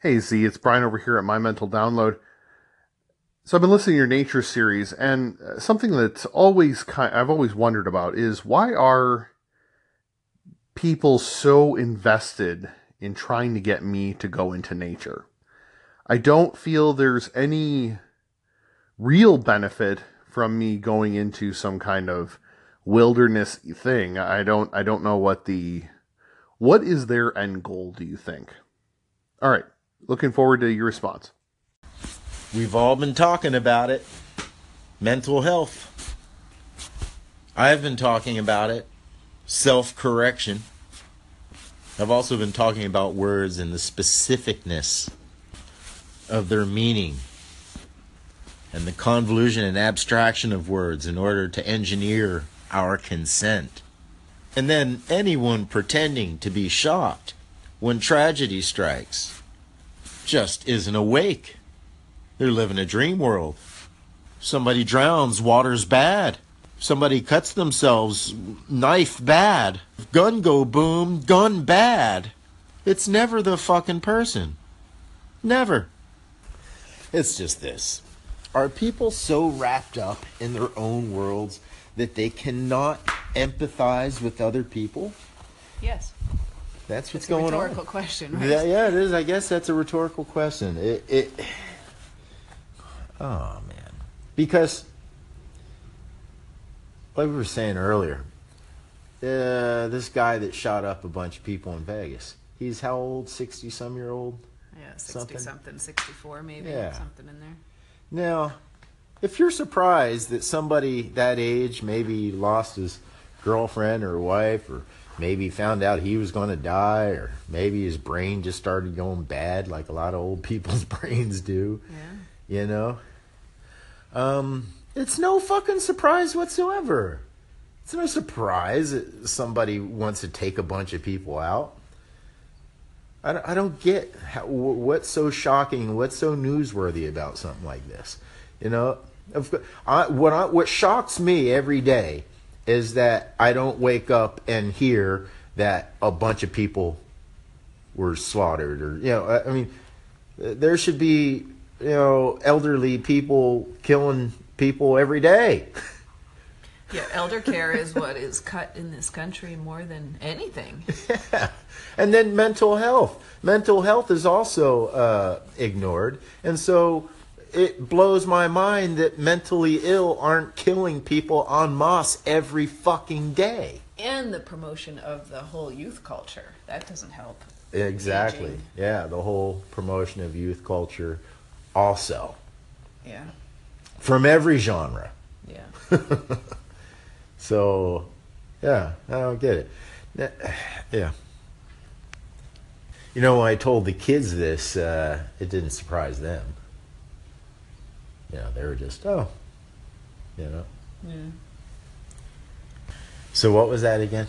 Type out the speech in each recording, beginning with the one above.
Hey Z, it's Brian over here at My Mental Download. So I've been listening to your nature series, and uh, something that's always kind I've always wondered about is why are people so invested in trying to get me to go into nature? I don't feel there's any real benefit from me going into some kind of wilderness thing. I don't I don't know what the what is their end goal, do you think? All right. Looking forward to your response. We've all been talking about it. Mental health. I've been talking about it. Self correction. I've also been talking about words and the specificness of their meaning and the convolution and abstraction of words in order to engineer our consent. And then anyone pretending to be shocked when tragedy strikes just isn't awake. They're living a dream world. Somebody drowns, water's bad. Somebody cuts themselves, knife bad. Gun go boom, gun bad. It's never the fucking person. Never. It's just this. Are people so wrapped up in their own worlds that they cannot empathize with other people? Yes. That's what's a going rhetorical on. question, right? Yeah, yeah, it is. I guess that's a rhetorical question. It, it. Oh man, because like we were saying earlier, uh, this guy that shot up a bunch of people in Vegas. He's how old? Sixty some year old. Yeah, 60 Something. something, 64 maybe, Yeah. something in there. Now, if you're surprised that somebody that age maybe lost his girlfriend or wife, or maybe found out he was going to die, or maybe his brain just started going bad like a lot of old people's brains do, Yeah. you know, um, it's no fucking surprise whatsoever. It's no surprise that somebody wants to take a bunch of people out. I don't, I don't get how, what's so shocking, what's so newsworthy about something like this. You know, of, I, what I, what shocks me every day is that I don't wake up and hear that a bunch of people were slaughtered, or you know, I, I mean, there should be you know elderly people killing people every day. Yeah, elder care is what is cut in this country more than anything. Yeah. And then mental health. Mental health is also uh, ignored. And so it blows my mind that mentally ill aren't killing people en masse every fucking day. And the promotion of the whole youth culture. That doesn't help. Exactly. Aging. Yeah, the whole promotion of youth culture also Yeah. from every genre. Yeah. So, yeah, I don't get it. Yeah. You know, when I told the kids this, uh, it didn't surprise them. You know, they were just, oh, you know. yeah. So, what was that again?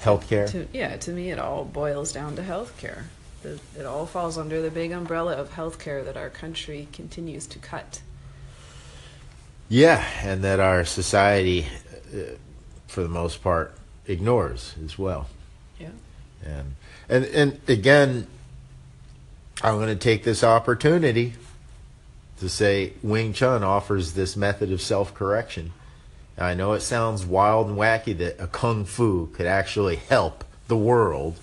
Healthcare? To, yeah, to me, it all boils down to healthcare. The, it all falls under the big umbrella of healthcare that our country continues to cut. Yeah, and that our society, uh, for the most part, ignores as well. Yeah. And and and again, I'm going to take this opportunity to say Wing Chun offers this method of self-correction. I know it sounds wild and wacky that a kung fu could actually help the world,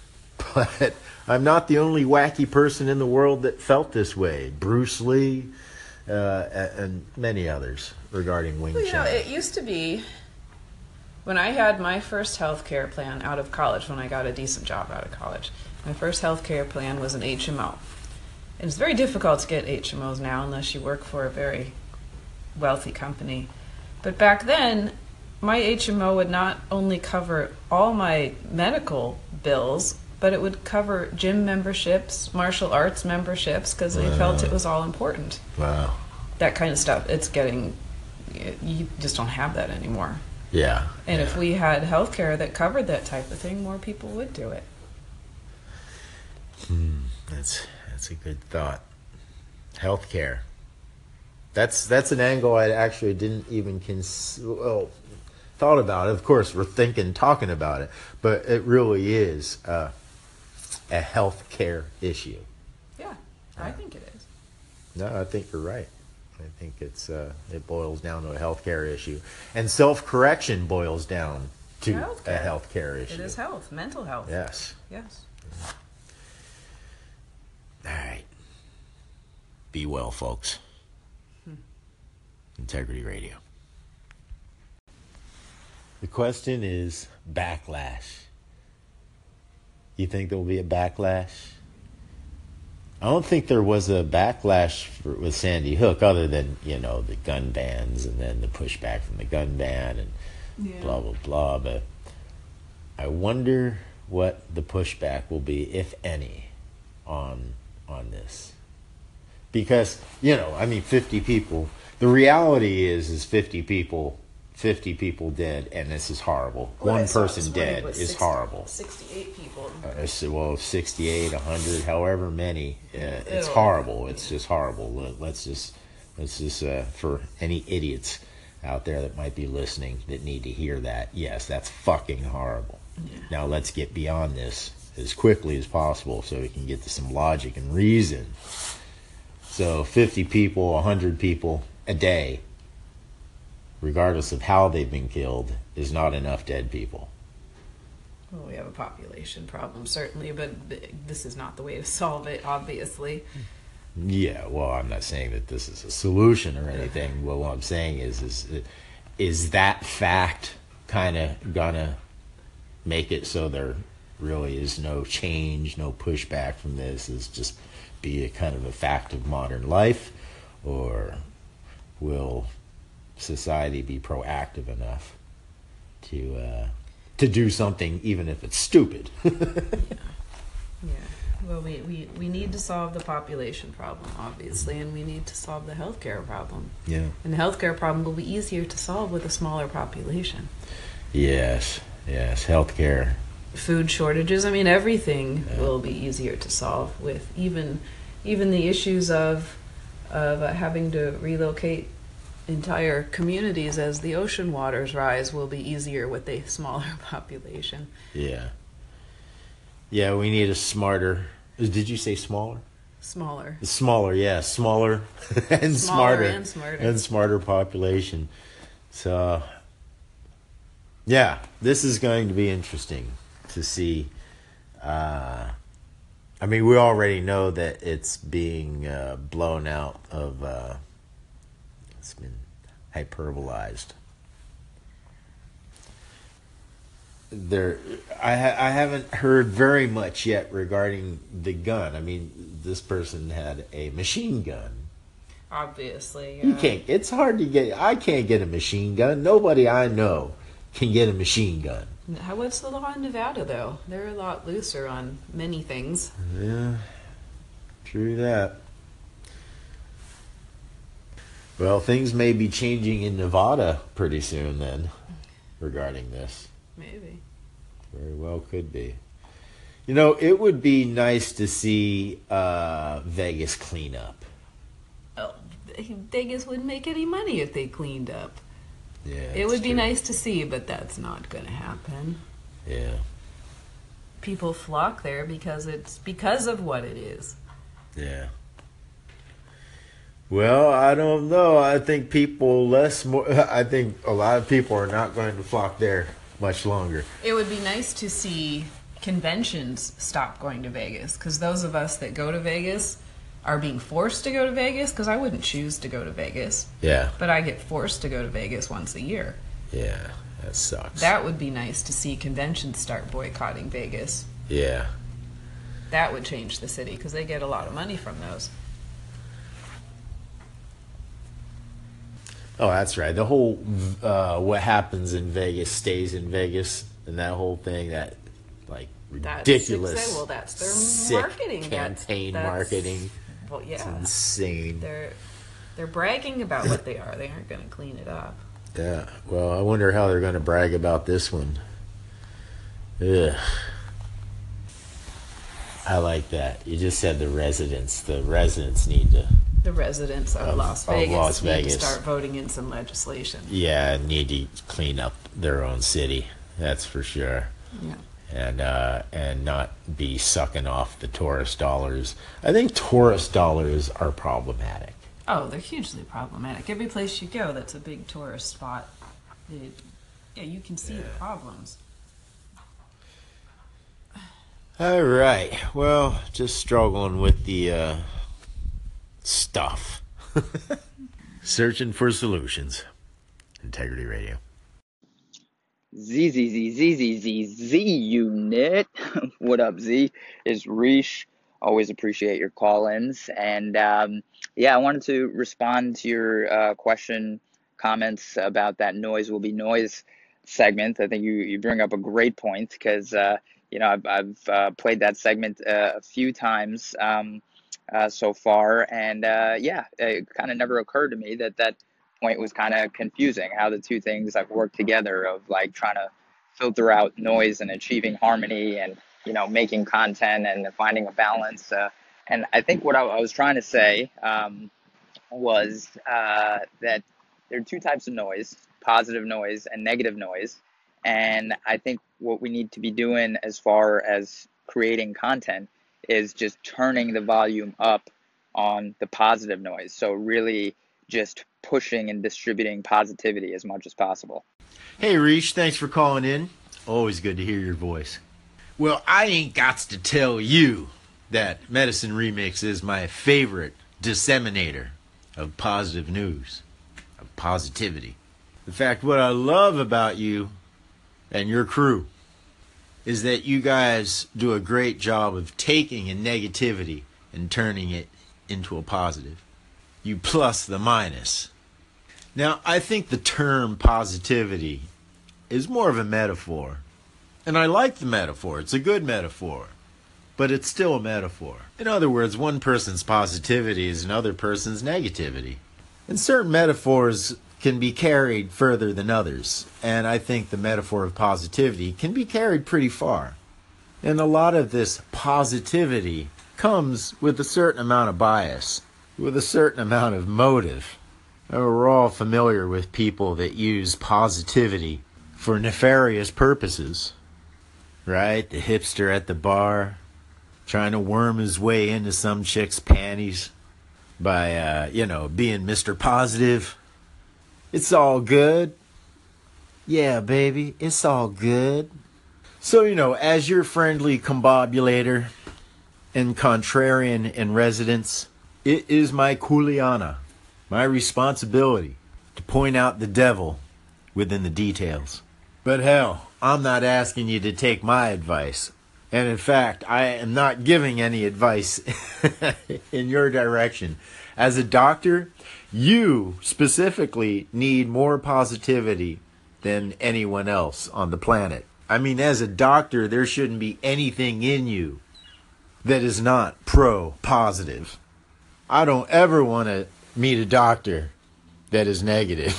but I'm not the only wacky person in the world that felt this way. Bruce Lee uh, and many others regarding Wing Chun. Well, you know, Chun. it used to be when I had my first health care plan out of college, when I got a decent job out of college. My first health care plan was an HMO. And it's very difficult to get HMOs now unless you work for a very wealthy company. But back then, my HMO would not only cover all my medical bills, but it would cover gym memberships, martial arts memberships, because they felt it was all important wow. that kind of stuff. It's getting, you just don't have that anymore. Yeah. And if we had healthcare that covered that type of thing, more people would do it. Hmm. That's that's a good thought. Healthcare. That's that's an angle I actually didn't even cons- well, thought about. Of course, we're thinking, talking about it, but it really is uh, a healthcare issue. Yeah. I think it is. No, I think you're right. I think it's uh, it boils down to a healthcare issue, and self correction boils down to a Healthcare. healthcare issue. It is health, mental health. Yes. Yes. All right. Be well, folks. Hmm. Integrity Radio. The question is backlash. You think there will be a backlash? I don't think there was a backlash for, with Sandy Hook other than, you know, the gun bans and then the pushback from the gun ban and Yeah. blah, blah, blah. But I wonder what the pushback will be, if any, on on this. Because, you know, I mean 50 people the reality is is 50 people 50 people dead and this is horrible. I One person dead is 60 horrible. 68 people. Uh, well, 68, 100, however many, uh, it's horrible. It's just horrible. Let- Let's just, let's just, uh, for any idiots out there that might be listening that need to hear that, yes, that's fucking horrible. Now let's get beyond this as quickly as possible so we can get to some logic and reason. So 50 people, 100 people a day, regardless of how they've been killed, is not enough dead people. Well, we have a population problem, certainly, but this is not the way to solve it, obviously. Yeah, well, I'm not saying that this is a solution or anything. Well, what I'm saying is, is, is that fact kind of gonna make it so there really is no change, no pushback from this? Is just be a kind of a fact of modern life, or will society be proactive enough to uh, to do something, even if it's stupid? Yeah. Well, we, we, we need to solve the population problem, obviously, and we need to solve the healthcare problem. yeah. And the healthcare problem will be easier to solve with a smaller population. Yes. Yes. Healthcare. Food shortages, I mean, everything Yeah. will be easier to solve with even even the issues of of uh, having to relocate entire communities as the ocean waters rise will be easier with a smaller population. Yeah. Yeah, we need a smarter. Did you say smaller? Smaller. Smaller, yeah, smaller and Smaller smarter and smarter. and smarter population. So, yeah, this is going to be interesting to see. Uh, I mean, we already know that it's being uh, blown out of. Uh, it's been hyperbolized. There, I ha- I haven't heard very much yet regarding the gun. I mean, this person had a machine gun. Obviously. You can't. It's hard to get. I can't get a machine gun. Nobody I know can get a machine gun. How was the law in Nevada though? They're a lot looser on many things. Yeah, true that. Well, things may be changing in Nevada pretty soon then, regarding this. Maybe. Very well could be. You know, it would be nice to see uh, Vegas clean up. Oh, Vegas wouldn't make any money if they cleaned up. Yeah, it would be true. nice to see, but that's not going to happen. Yeah, People flock there because it's because of what it is. yeah. Well, I don't know. I think people less more. I think a lot of people are not going to flock there much longer. It would be nice to see conventions stop going to Vegas because those of us that go to Vegas are being forced to go to Vegas because I wouldn't choose to go to Vegas, Yeah, but I get forced to go to Vegas once a year. yeah. That sucks. That would be nice to see conventions start boycotting Vegas. yeah. That would change the city because they get a lot of money from those. Oh, that's right. The whole uh, what happens in Vegas stays in Vegas, and that whole thing, that like That's ridiculous. exa- well, that's their sick marketing. That's- campaign that's- marketing. Well, It's insane. they're they're bragging about what they are. They aren't going to clean it up. Yeah. Well, I wonder how they're going to brag about this one. Ugh. I like that. You just said the residents. The residents need to, The residents of, Of- Las of Vegas need to start voting in some legislation. yeah, need to clean up their own city. That's for sure. Yeah. And uh, and not be sucking off the tourist dollars. I think tourist dollars are problematic. Oh, they're hugely problematic. Every place you go, that's a big tourist spot. It, yeah, you can see the problems. All right. Well, just struggling with the uh, stuff. Searching for solutions. Integrity Radio. Z Z Z Z Z Z Z unit. what up, Z? Is Reesh. Always appreciate your call-ins, and um, yeah, I wanted to respond to your uh, question, comments about that noise will be noise segment. I think you you bring up a great point because uh, you know I've I've uh, played that segment uh, a few times um, uh, so far, and uh, yeah, it kind of never occurred to me that that point was kind of confusing how the two things like work together of like trying to filter out noise and achieving harmony and you know making content and finding a balance uh, and i think what i, I was trying to say um, was uh, that there are two types of noise positive noise and negative noise and i think what we need to be doing as far as creating content is just turning the volume up on the positive noise. So really just pushing and distributing positivity as much as possible. Hey, Reach, thanks for calling in. Always good to hear your voice. Well, I ain't got to tell you that Medicine Remix is my favorite disseminator of positive news, of positivity. In fact, what I love about you and your crew is that you guys do a great job of taking a negativity and turning it into a positive you plus the minus. Now, I think the term positivity is more of a metaphor. And I like the metaphor, it's a good metaphor. But it's still a metaphor. In other words, one person's positivity is another person's negativity. And certain metaphors can be carried further than others. And I think the metaphor of positivity can be carried pretty far. And a lot of this positivity comes with a certain amount of bias with a certain amount of motive. We're all familiar with people that use positivity for nefarious purposes, right? The hipster at the bar trying to worm his way into some chick's panties by, uh, you know, being Mr. Positive. It's all good. Yeah, baby, it's all good. So, you know, as your friendly combobulator and contrarian in residence, it is my kuleana, my responsibility, to point out the devil within the details. But hell, I'm not asking you to take my advice. And in fact, I am not giving any advice in your direction. As a doctor, you specifically need more positivity than anyone else on the planet. I mean, as a doctor, there shouldn't be anything in you that is not pro positive. I don't ever want to meet a doctor that is negative.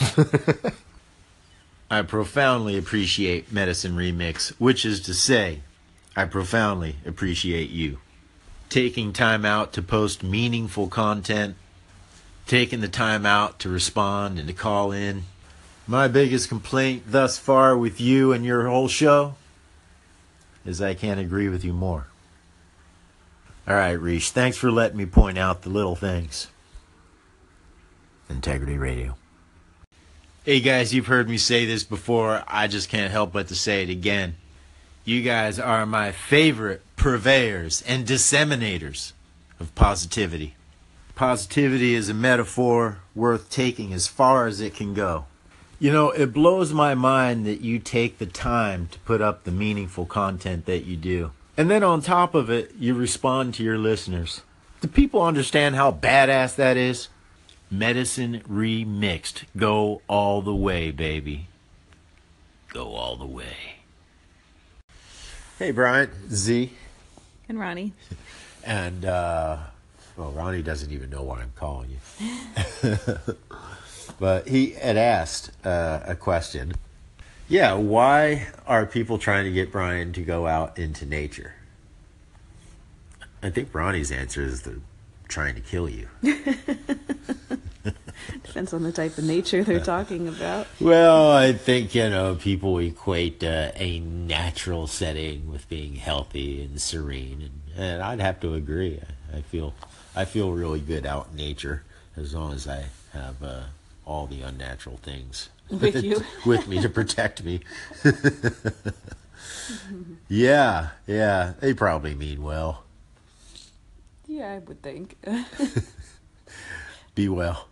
I profoundly appreciate Medicine Remix, which is to say, I profoundly appreciate you. Taking time out to post meaningful content, taking the time out to respond and to call in. My biggest complaint thus far with you and your whole show is I can't agree with you more. All right, Reese, thanks for letting me point out the little things. Integrity Radio. Hey guys, you've heard me say this before. I just can't help but to say it again. You guys are my favorite purveyors and disseminators of positivity. Positivity is a metaphor worth taking as far as it can go. You know, it blows my mind that you take the time to put up the meaningful content that you do. And then on top of it, you respond to your listeners. Do people understand how badass that is? Medicine remixed. Go all the way, baby. Go all the way. Hey, Brian. Z. And Ronnie. And, uh, well, Ronnie doesn't even know why I'm calling you. but he had asked uh, a question yeah, why are people trying to get Brian to go out into nature? I think Ronnie's answer is they're trying to kill you. Depends on the type of nature they're talking about. Well, I think you know people equate uh, a natural setting with being healthy and serene, and, and I'd have to agree. I, I feel I feel really good out in nature as long as I have uh, all the unnatural things With you. with me to protect me. yeah, yeah, they probably mean well. Yeah, I would think. Be well.